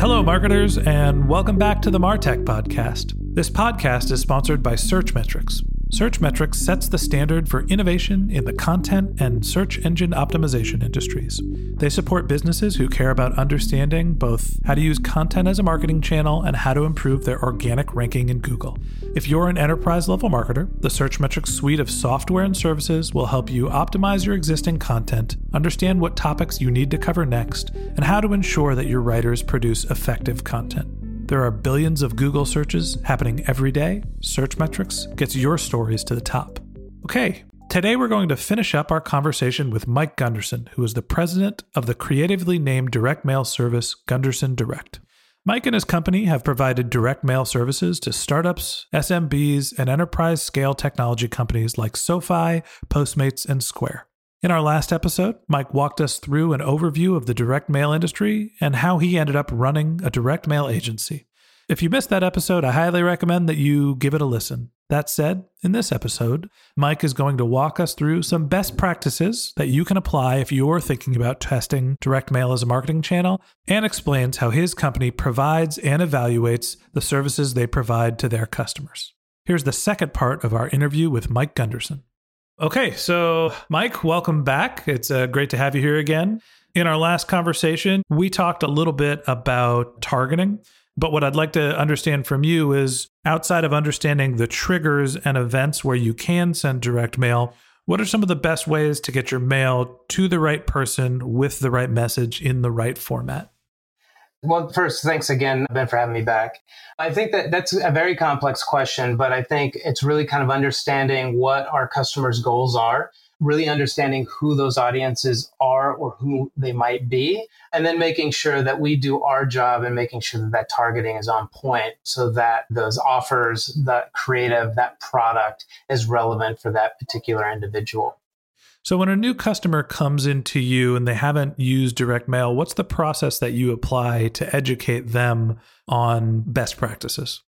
Hello, marketers, and welcome back to the Martech Podcast. This podcast is sponsored by Searchmetrics. Searchmetrics sets the standard for innovation in the content and search engine optimization industries. They support businesses who care about understanding both how to use content as a marketing channel and how to improve their organic ranking in Google. If you're an enterprise level marketer, the Searchmetrics suite of software and services will help you optimize your existing content, understand what topics you need to cover next, and how to ensure that your writers produce effective content. There are billions of Google searches happening every day. Searchmetrics gets your stories to the top. Okay, today we're going to finish up our conversation with Mike Gunderson, who is the president of the creatively named direct mail service Gunderson Direct. Mike and his company have provided direct mail services to startups, SMBs, and enterprise scale technology companies like SoFi, Postmates, and Square. In our last episode, Mike walked us through an overview of the direct mail industry and how he ended up running a direct mail agency. If you missed that episode, I highly recommend that you give it a listen. That said, in this episode, Mike is going to walk us through some best practices that you can apply if you're thinking about testing direct mail as a marketing channel and explains how his company provides and evaluates the services they provide to their customers. Here's the second part of our interview with Mike Gunderson. Okay, so Mike, welcome back. It's uh, great to have you here again. In our last conversation, we talked a little bit about targeting. But what I'd like to understand from you is outside of understanding the triggers and events where you can send direct mail, what are some of the best ways to get your mail to the right person with the right message in the right format? Well, first, thanks again, Ben, for having me back. I think that that's a very complex question, but I think it's really kind of understanding what our customers' goals are, really understanding who those audiences are or who they might be, and then making sure that we do our job and making sure that that targeting is on point so that those offers, that creative, that product is relevant for that particular individual. So, when a new customer comes into you and they haven't used direct mail, what's the process that you apply to educate them on best practices?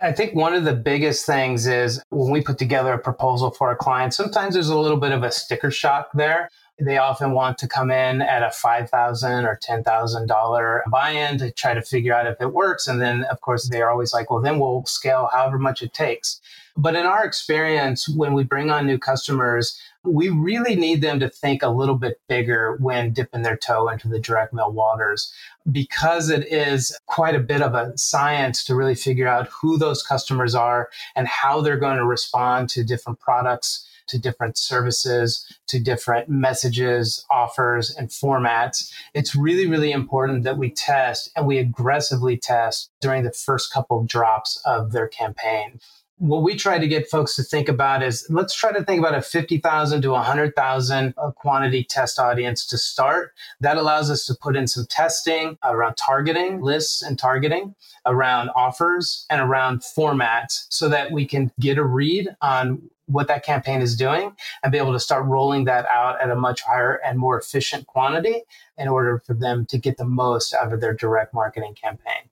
I think one of the biggest things is when we put together a proposal for a client, sometimes there's a little bit of a sticker shock there. They often want to come in at a 5,000 or $10,000 buy in to try to figure out if it works. And then, of course, they're always like, well, then we'll scale however much it takes. But in our experience, when we bring on new customers, we really need them to think a little bit bigger when dipping their toe into the direct mail waters because it is quite a bit of a science to really figure out who those customers are and how they're going to respond to different products to different services, to different messages, offers, and formats. It's really, really important that we test and we aggressively test during the first couple of drops of their campaign what we try to get folks to think about is let's try to think about a 50,000 to 100,000 uh, quantity test audience to start. That allows us to put in some testing around targeting lists and targeting, around offers and around formats so that we can get a read on what that campaign is doing and be able to start rolling that out at a much higher and more efficient quantity in order for them to get the most out of their direct marketing campaign.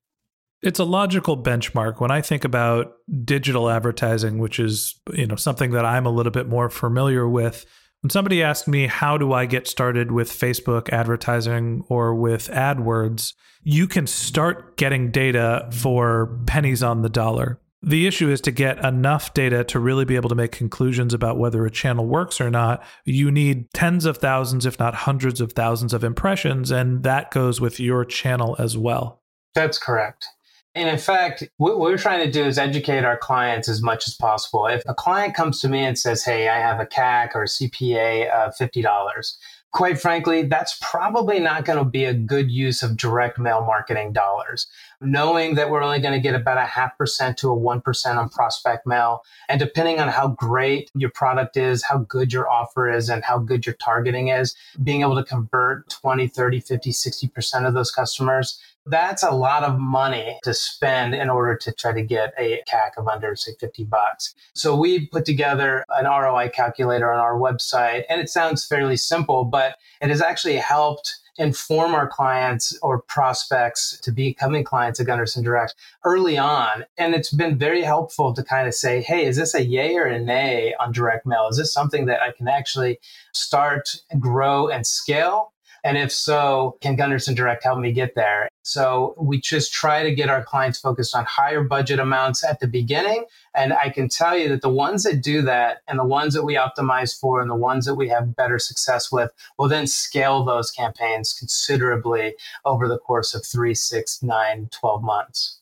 It's a logical benchmark when I think about digital advertising, which is, you know, something that I'm a little bit more familiar with. When somebody asks me how do I get started with Facebook advertising or with AdWords, you can start getting data for pennies on the dollar. The issue is to get enough data to really be able to make conclusions about whether a channel works or not. You need tens of thousands, if not hundreds of thousands of impressions, and that goes with your channel as well. That's correct. And in fact, what we're trying to do is educate our clients as much as possible. If a client comes to me and says, Hey, I have a CAC or a CPA of $50, quite frankly, that's probably not going to be a good use of direct mail marketing dollars. Knowing that we're only going to get about a half percent to a 1% on prospect mail. And depending on how great your product is, how good your offer is, and how good your targeting is, being able to convert 20, 30, 50, 60% of those customers that's a lot of money to spend in order to try to get a CAC of under, say, 50 bucks. So we put together an ROI calculator on our website, and it sounds fairly simple, but it has actually helped inform our clients or prospects to becoming clients at Gunderson Direct early on. And it's been very helpful to kind of say, hey, is this a yay or a nay on direct mail? Is this something that I can actually start, grow, and scale? And if so, can Gunderson Direct help me get there? So we just try to get our clients focused on higher budget amounts at the beginning. And I can tell you that the ones that do that and the ones that we optimize for and the ones that we have better success with will then scale those campaigns considerably over the course of three, six, nine, 12 months.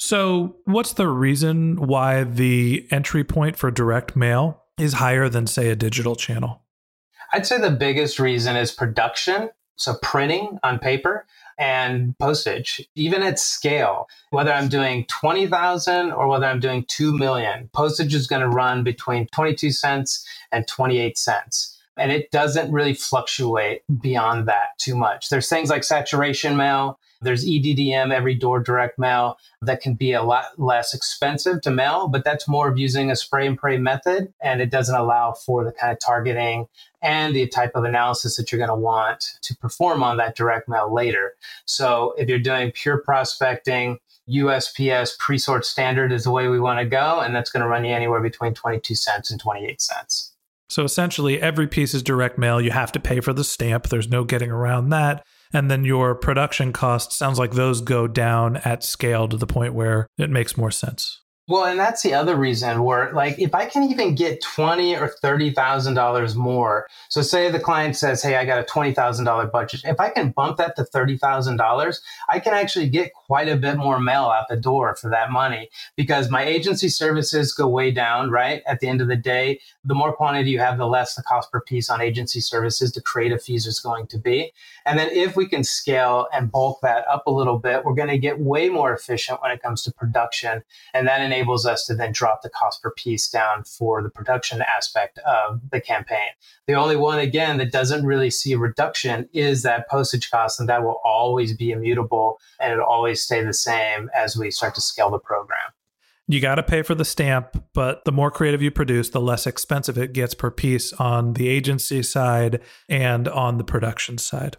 So, what's the reason why the entry point for direct mail is higher than, say, a digital channel? I'd say the biggest reason is production. So printing on paper and postage, even at scale, whether I'm doing 20,000 or whether I'm doing 2 million, postage is going to run between 22 cents and 28 cents. And it doesn't really fluctuate beyond that too much. There's things like saturation mail there's EDDM, every door direct mail, that can be a lot less expensive to mail, but that's more of using a spray and pray method. And it doesn't allow for the kind of targeting and the type of analysis that you're going to want to perform on that direct mail later. So if you're doing pure prospecting, USPS pre sort standard is the way we want to go. And that's going to run you anywhere between 22 cents and 28 cents. So essentially, every piece is direct mail. You have to pay for the stamp. There's no getting around that. And then your production costs sounds like those go down at scale to the point where it makes more sense. Well, and that's the other reason where, like, if I can even get twenty or thirty thousand dollars more. So, say the client says, "Hey, I got a twenty thousand dollar budget." If I can bump that to thirty thousand dollars, I can actually get quite a bit more mail out the door for that money because my agency services go way down. Right at the end of the day, the more quantity you have, the less the cost per piece on agency services. The creative fees is going to be, and then if we can scale and bulk that up a little bit, we're going to get way more efficient when it comes to production, and that enables us to then drop the cost per piece down for the production aspect of the campaign. The only one, again, that doesn't really see a reduction is that postage cost, and that will always be immutable and it'll always stay the same as we start to scale the program. You got to pay for the stamp, but the more creative you produce, the less expensive it gets per piece on the agency side and on the production side.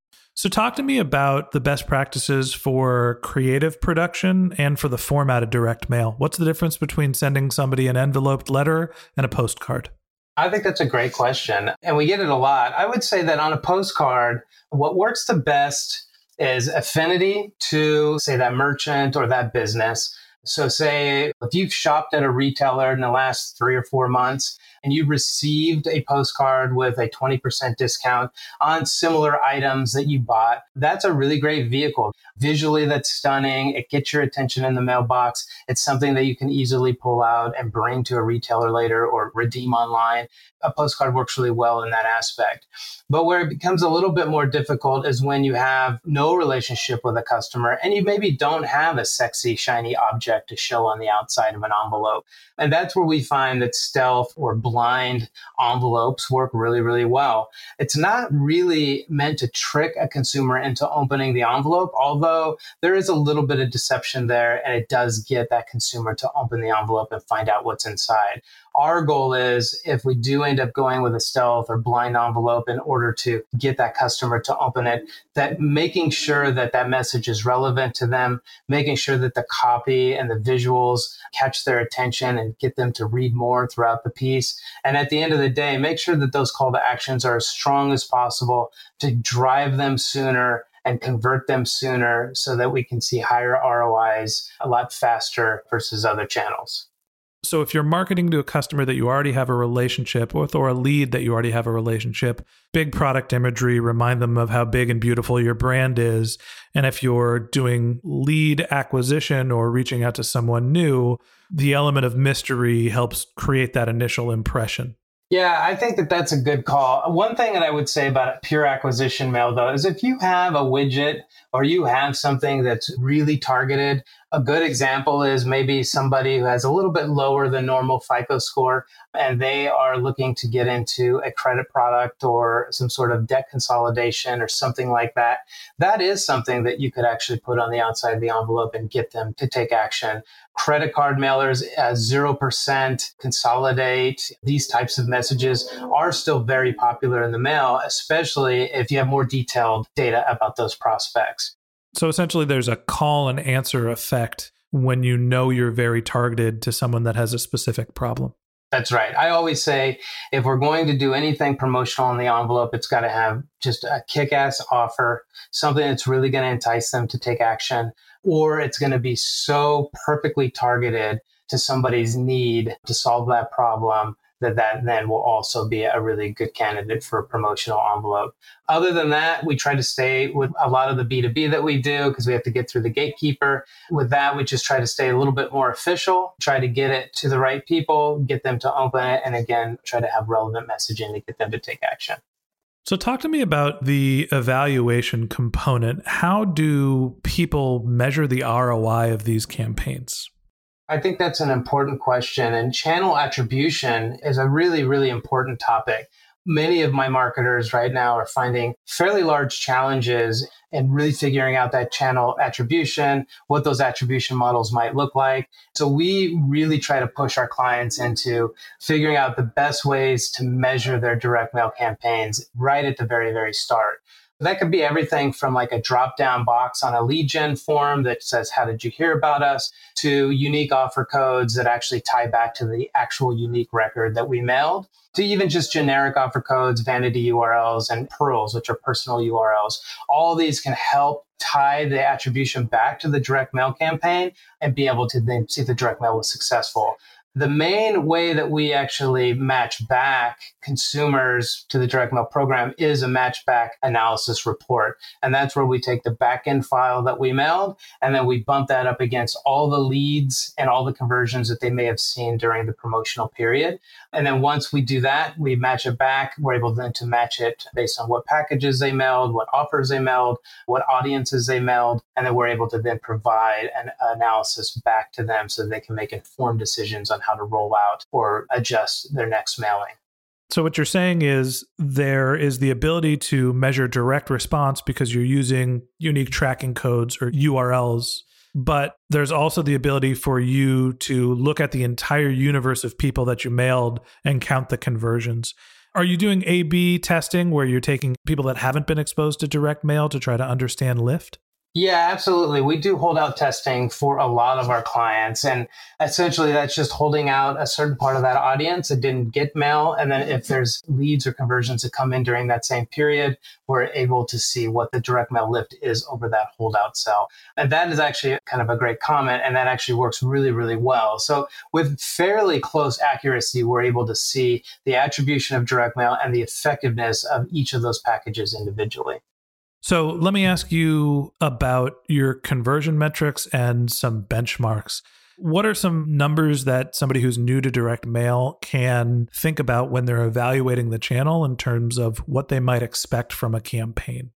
So, talk to me about the best practices for creative production and for the format of direct mail. What's the difference between sending somebody an enveloped letter and a postcard? I think that's a great question. And we get it a lot. I would say that on a postcard, what works the best is affinity to, say, that merchant or that business. So, say if you've shopped at a retailer in the last three or four months and you received a postcard with a 20% discount on similar items that you bought, that's a really great vehicle. Visually, that's stunning. It gets your attention in the mailbox. It's something that you can easily pull out and bring to a retailer later or redeem online. A postcard works really well in that aspect. But where it becomes a little bit more difficult is when you have no relationship with a customer and you maybe don't have a sexy, shiny object to show on the outside of an envelope. And that's where we find that stealth or blind envelopes work really, really well. It's not really meant to trick a consumer into opening the envelope, although there is a little bit of deception there and it does get that consumer to open the envelope and find out what's inside. Our goal is if we do end up going with a stealth or blind envelope in order to get that customer to open it, that making sure that that message is relevant to them, making sure that the copy and the visuals catch their attention and get them to read more throughout the piece. And at the end of the day, make sure that those call to actions are as strong as possible to drive them sooner and convert them sooner so that we can see higher ROIs a lot faster versus other channels. So if you're marketing to a customer that you already have a relationship with or a lead that you already have a relationship, big product imagery, remind them of how big and beautiful your brand is. And if you're doing lead acquisition or reaching out to someone new, the element of mystery helps create that initial impression. Yeah, I think that that's a good call. One thing that I would say about pure acquisition mail, though, is if you have a widget or you have something that's really targeted, a good example is maybe somebody who has a little bit lower than normal FICO score and they are looking to get into a credit product or some sort of debt consolidation or something like that. That is something that you could actually put on the outside of the envelope and get them to take action. Credit card mailers uh, at 0%, consolidate, these types of messages are still very popular in the mail, especially if you have more detailed data about those prospects. So essentially, there's a call and answer effect when you know you're very targeted to someone that has a specific problem. That's right. I always say if we're going to do anything promotional in the envelope, it's got to have just a kick ass offer, something that's really going to entice them to take action, or it's going to be so perfectly targeted to somebody's need to solve that problem that that then will also be a really good candidate for a promotional envelope. Other than that, we try to stay with a lot of the B2B that we do because we have to get through the gatekeeper. With that, we just try to stay a little bit more official, try to get it to the right people, get them to open it, and again, try to have relevant messaging to get them to take action. So, talk to me about the evaluation component. How do people measure the ROI of these campaigns? I think that's an important question. And channel attribution is a really, really important topic. Many of my marketers right now are finding fairly large challenges in really figuring out that channel attribution, what those attribution models might look like. So we really try to push our clients into figuring out the best ways to measure their direct mail campaigns right at the very, very start. That could be everything from like a drop down box on a lead gen form that says, How did you hear about us? to unique offer codes that actually tie back to the actual unique record that we mailed, to even just generic offer codes, vanity URLs, and PURLs, which are personal URLs. All these can help tie the attribution back to the direct mail campaign and be able to then see if the direct mail was successful. The main way that we actually match back consumers to the direct mail program is a match back analysis report. And that's where we take the backend file that we mailed and then we bump that up against all the leads and all the conversions that they may have seen during the promotional period. And then once we do that, we match it back. We're able then to match it based on what packages they mailed, what offers they mailed, what audiences they mailed. And then we're able to then provide an analysis back to them so they can make informed decisions on how to roll out or adjust their next mailing. So, what you're saying is there is the ability to measure direct response because you're using unique tracking codes or URLs, but there's also the ability for you to look at the entire universe of people that you mailed and count the conversions. Are you doing A B testing where you're taking people that haven't been exposed to direct mail to try to understand lift? Yeah, absolutely. We do holdout testing for a lot of our clients. And essentially, that's just holding out a certain part of that audience that didn't get mail. And then if mm-hmm. there's leads or conversions that come in during that same period, we're able to see what the direct mail lift is over that holdout cell. And that is actually kind of a great comment. And that actually works really, really well. So, with fairly close accuracy, we're able to see the attribution of direct mail and the effectiveness of each of those packages individually. So let me ask you about your conversion metrics and some benchmarks. What are some numbers that somebody who's new to direct mail can think about when they're evaluating the channel in terms of what they might expect from a campaign?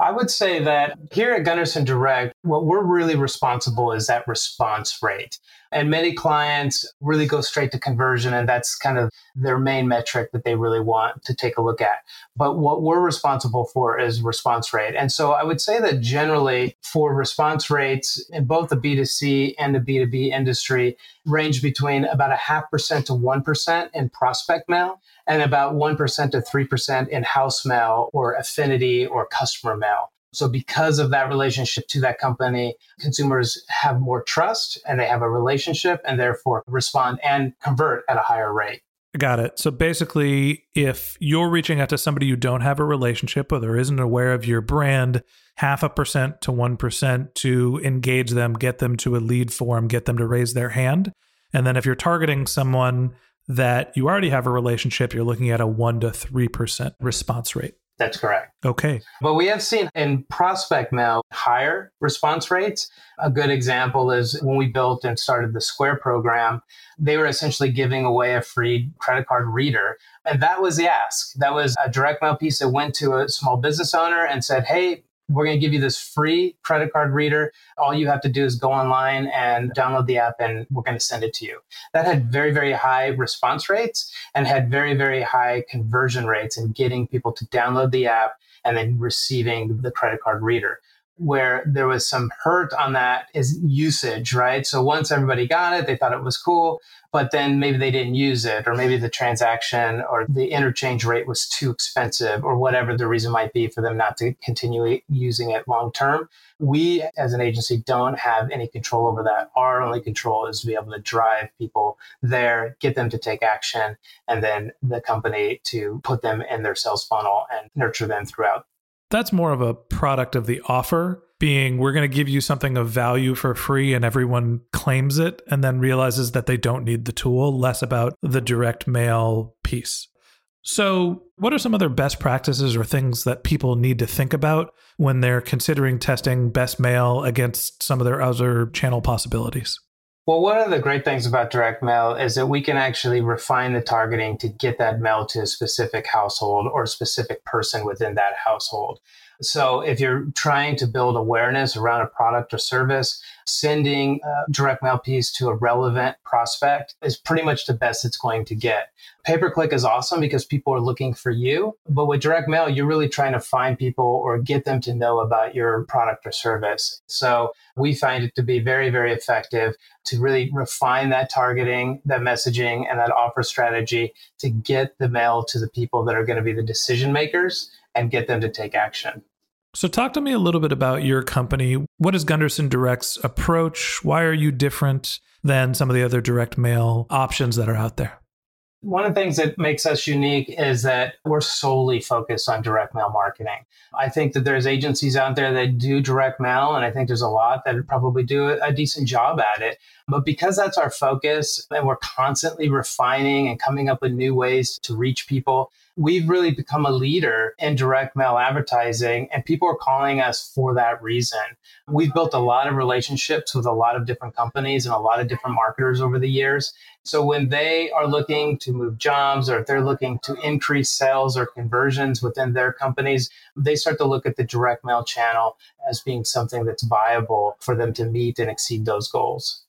I would say that here at Gunderson Direct, what we're really responsible is that response rate. And many clients really go straight to conversion, and that's kind of their main metric that they really want to take a look at. But what we're responsible for is response rate. And so I would say that generally for response rates in both the B2C and the B2B industry range between about a half percent to 1% in prospect mail and about 1% to 3% in house mail or affinity or customer mail. So, because of that relationship to that company, consumers have more trust and they have a relationship and therefore respond and convert at a higher rate. Got it. So basically, if you're reaching out to somebody you don't have a relationship with or isn't aware of your brand, half a percent to 1% to engage them, get them to a lead form, get them to raise their hand. And then if you're targeting someone that you already have a relationship, you're looking at a 1% to 3% response rate. That's correct. Okay. But we have seen in prospect mail higher response rates. A good example is when we built and started the Square program, they were essentially giving away a free credit card reader. And that was the ask. That was a direct mail piece that went to a small business owner and said, Hey, we're going to give you this free credit card reader. All you have to do is go online and download the app, and we're going to send it to you. That had very, very high response rates and had very, very high conversion rates in getting people to download the app and then receiving the credit card reader where there was some hurt on that is usage, right? So once everybody got it, they thought it was cool, but then maybe they didn't use it, or maybe the transaction or the interchange rate was too expensive, or whatever the reason might be for them not to continue using it long term. We, as an agency, don't have any control over that. Our only control is to be able to drive people there, get them to take action, and then the company to put them in their sales funnel and nurture them throughout that's more of a product of the offer being we're going to give you something of value for free and everyone claims it and then realizes that they don't need the tool, less about the direct mail piece. So, what are some other best practices or things that people need to think about when they're considering testing best mail against some of their other channel possibilities? Well, one of the great things about direct mail is that we can actually refine the targeting to get that mail to a specific household or a specific person within that household. So if you're trying to build awareness around a product or service, sending a direct mail piece to a relevant prospect is pretty much the best it's going to get. Pay per click is awesome because people are looking for you. But with direct mail, you're really trying to find people or get them to know about your product or service. So we find it to be very, very effective to really refine that targeting, that messaging, and that offer strategy to get the mail to the people that are going to be the decision makers and get them to take action. So, talk to me a little bit about your company. What is Gunderson Direct's approach? Why are you different than some of the other direct mail options that are out there? One of the things that makes us unique is that we're solely focused on direct mail marketing. I think that there's agencies out there that do direct mail, and I think there's a lot that probably do a decent job at it. But because that's our focus and we're constantly refining and coming up with new ways to reach people, we've really become a leader in direct mail advertising, and people are calling us for that reason. We've built a lot of relationships with a lot of different companies and a lot of different marketers over the years. So when they are looking to move jobs or if they're looking to increase sales or conversions within their companies, they start to look at the direct mail channel as being something that's viable for them to meet and exceed those goals.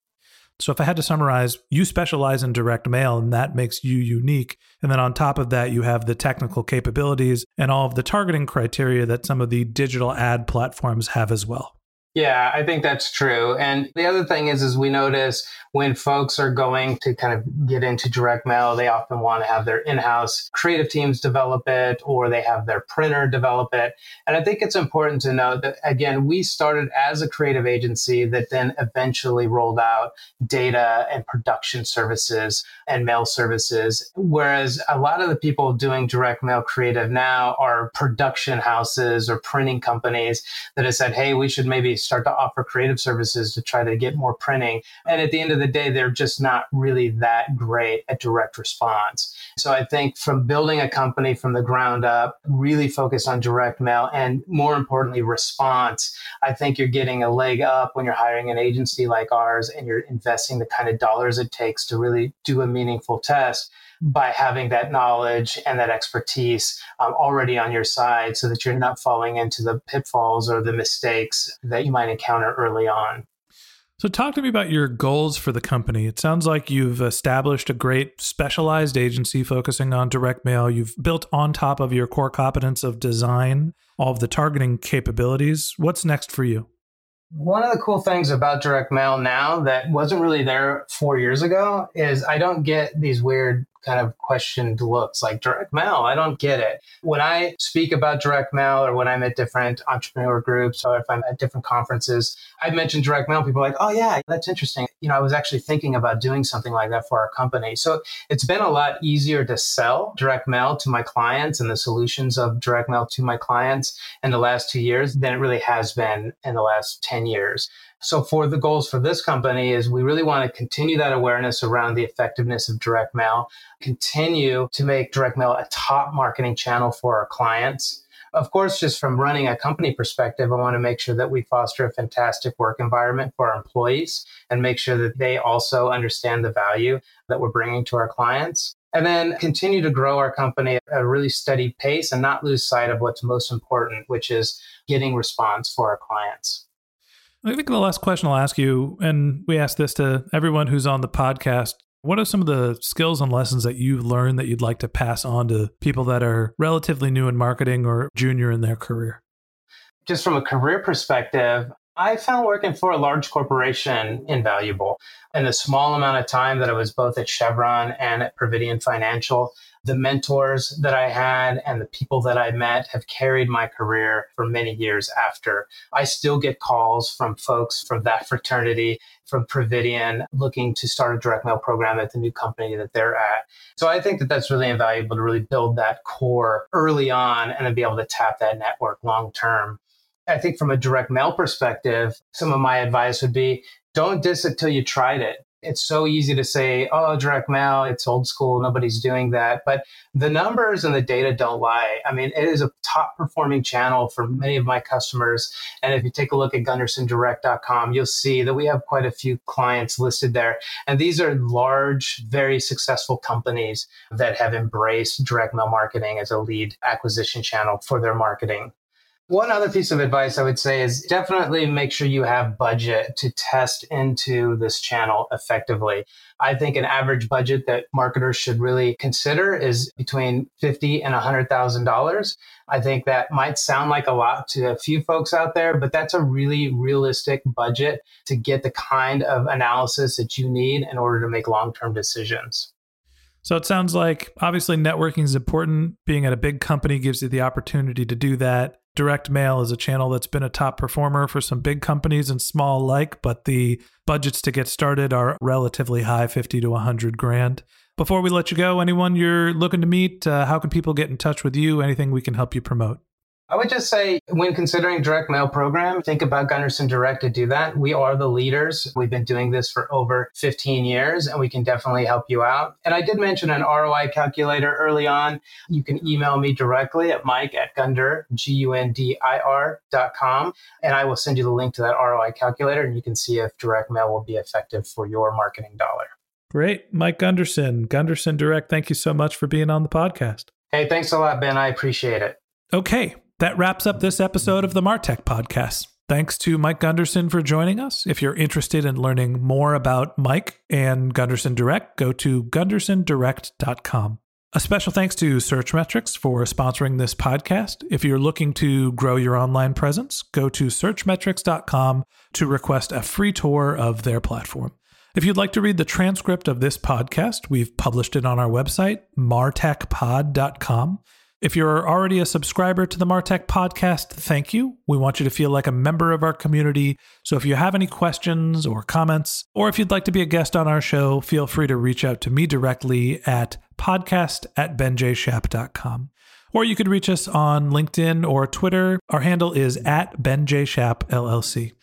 So, if I had to summarize, you specialize in direct mail and that makes you unique. And then on top of that, you have the technical capabilities and all of the targeting criteria that some of the digital ad platforms have as well. Yeah, I think that's true. And the other thing is, is we notice when folks are going to kind of get into direct mail, they often want to have their in-house creative teams develop it or they have their printer develop it. And I think it's important to note that again, we started as a creative agency that then eventually rolled out data and production services and mail services. Whereas a lot of the people doing direct mail creative now are production houses or printing companies that have said, hey, we should maybe start to offer creative services to try to get more printing. And at the end of the day, they're just not really that great at direct response. So I think from building a company from the ground up, really focus on direct mail and more importantly, response, I think you're getting a leg up when you're hiring an agency like ours and you're investing the kind of dollars it takes to really do a meaningful test by having that knowledge and that expertise um, already on your side so that you're not falling into the pitfalls or the mistakes that you might encounter early on. So, talk to me about your goals for the company. It sounds like you've established a great specialized agency focusing on direct mail. You've built on top of your core competence of design all of the targeting capabilities. What's next for you? One of the cool things about direct mail now that wasn't really there four years ago is I don't get these weird kind of questioned looks like direct mail. I don't get it. When I speak about direct mail or when I'm at different entrepreneur groups or if I'm at different conferences, I've mentioned direct mail. People are like, oh, yeah, that's interesting. You know, I was actually thinking about doing something like that for our company. So it's been a lot easier to sell direct mail to my clients and the solutions of direct mail to my clients in the last two years than it really has been in the last 10 years. So for the goals for this company is we really want to continue that awareness around the effectiveness of direct mail, continue to make direct mail a top marketing channel for our clients. Of course, just from running a company perspective, I want to make sure that we foster a fantastic work environment for our employees and make sure that they also understand the value that we're bringing to our clients and then continue to grow our company at a really steady pace and not lose sight of what's most important, which is getting response for our clients. I think the last question I'll ask you, and we ask this to everyone who's on the podcast. What are some of the skills and lessons that you've learned that you'd like to pass on to people that are relatively new in marketing or junior in their career? Just from a career perspective, I found working for a large corporation invaluable. In the small amount of time that I was both at Chevron and at Providian Financial, the mentors that I had and the people that I met have carried my career for many years after. I still get calls from folks from that fraternity, from Providian, looking to start a direct mail program at the new company that they're at. So I think that that's really invaluable to really build that core early on and then be able to tap that network long term. I think from a direct mail perspective, some of my advice would be don't diss it till you tried it it's so easy to say, oh, direct mail, it's old school, nobody's doing that. But the numbers and the data don't lie. I mean, it is a top performing channel for many of my customers. And if you take a look at gundersondirect.com, you'll see that we have quite a few clients listed there. And these are large, very successful companies that have embraced direct mail marketing as a lead acquisition channel for their marketing. One other piece of advice I would say is definitely make sure you have budget to test into this channel effectively. I think an average budget that marketers should really consider is between fifty and hundred thousand dollars. I think that might sound like a lot to a few folks out there, but that's a really realistic budget to get the kind of analysis that you need in order to make long-term decisions. So it sounds like obviously networking is important. Being at a big company gives you the opportunity to do that Direct mail is a channel that's been a top performer for some big companies and small alike, but the budgets to get started are relatively high 50 to 100 grand. Before we let you go, anyone you're looking to meet, uh, how can people get in touch with you? Anything we can help you promote? I would just say when considering direct mail program, think about Gunderson Direct to do that. We are the leaders. We've been doing this for over 15 years and we can definitely help you out. And I did mention an ROI calculator early on. You can email me directly at mike at gunder, G-U-N-D-I-R dot com. And I will send you the link to that ROI calculator and you can see if direct mail will be effective for your marketing dollar. Great. Mike Gunderson, Gunderson Direct, thank you so much for being on the podcast. Hey, thanks a lot, Ben. I appreciate it. Okay, that wraps up this episode of the Martech podcast. Thanks to Mike Gunderson for joining us. If you're interested in learning more about Mike and Gunderson Direct, go to gundersondirect.com. A special thanks to Searchmetrics for sponsoring this podcast. If you're looking to grow your online presence, go to searchmetrics.com to request a free tour of their platform. If you'd like to read the transcript of this podcast, we've published it on our website, martechpod.com. If you're already a subscriber to the Martech podcast, thank you. We want you to feel like a member of our community. So if you have any questions or comments, or if you'd like to be a guest on our show, feel free to reach out to me directly at podcast at benjshap.com. Or you could reach us on LinkedIn or Twitter. Our handle is at benjshap LLC.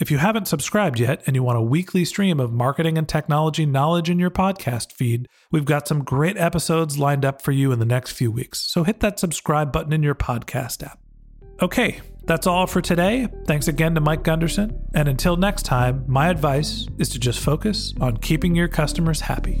If you haven't subscribed yet and you want a weekly stream of marketing and technology knowledge in your podcast feed, we've got some great episodes lined up for you in the next few weeks. So hit that subscribe button in your podcast app. Okay, that's all for today. Thanks again to Mike Gunderson. And until next time, my advice is to just focus on keeping your customers happy.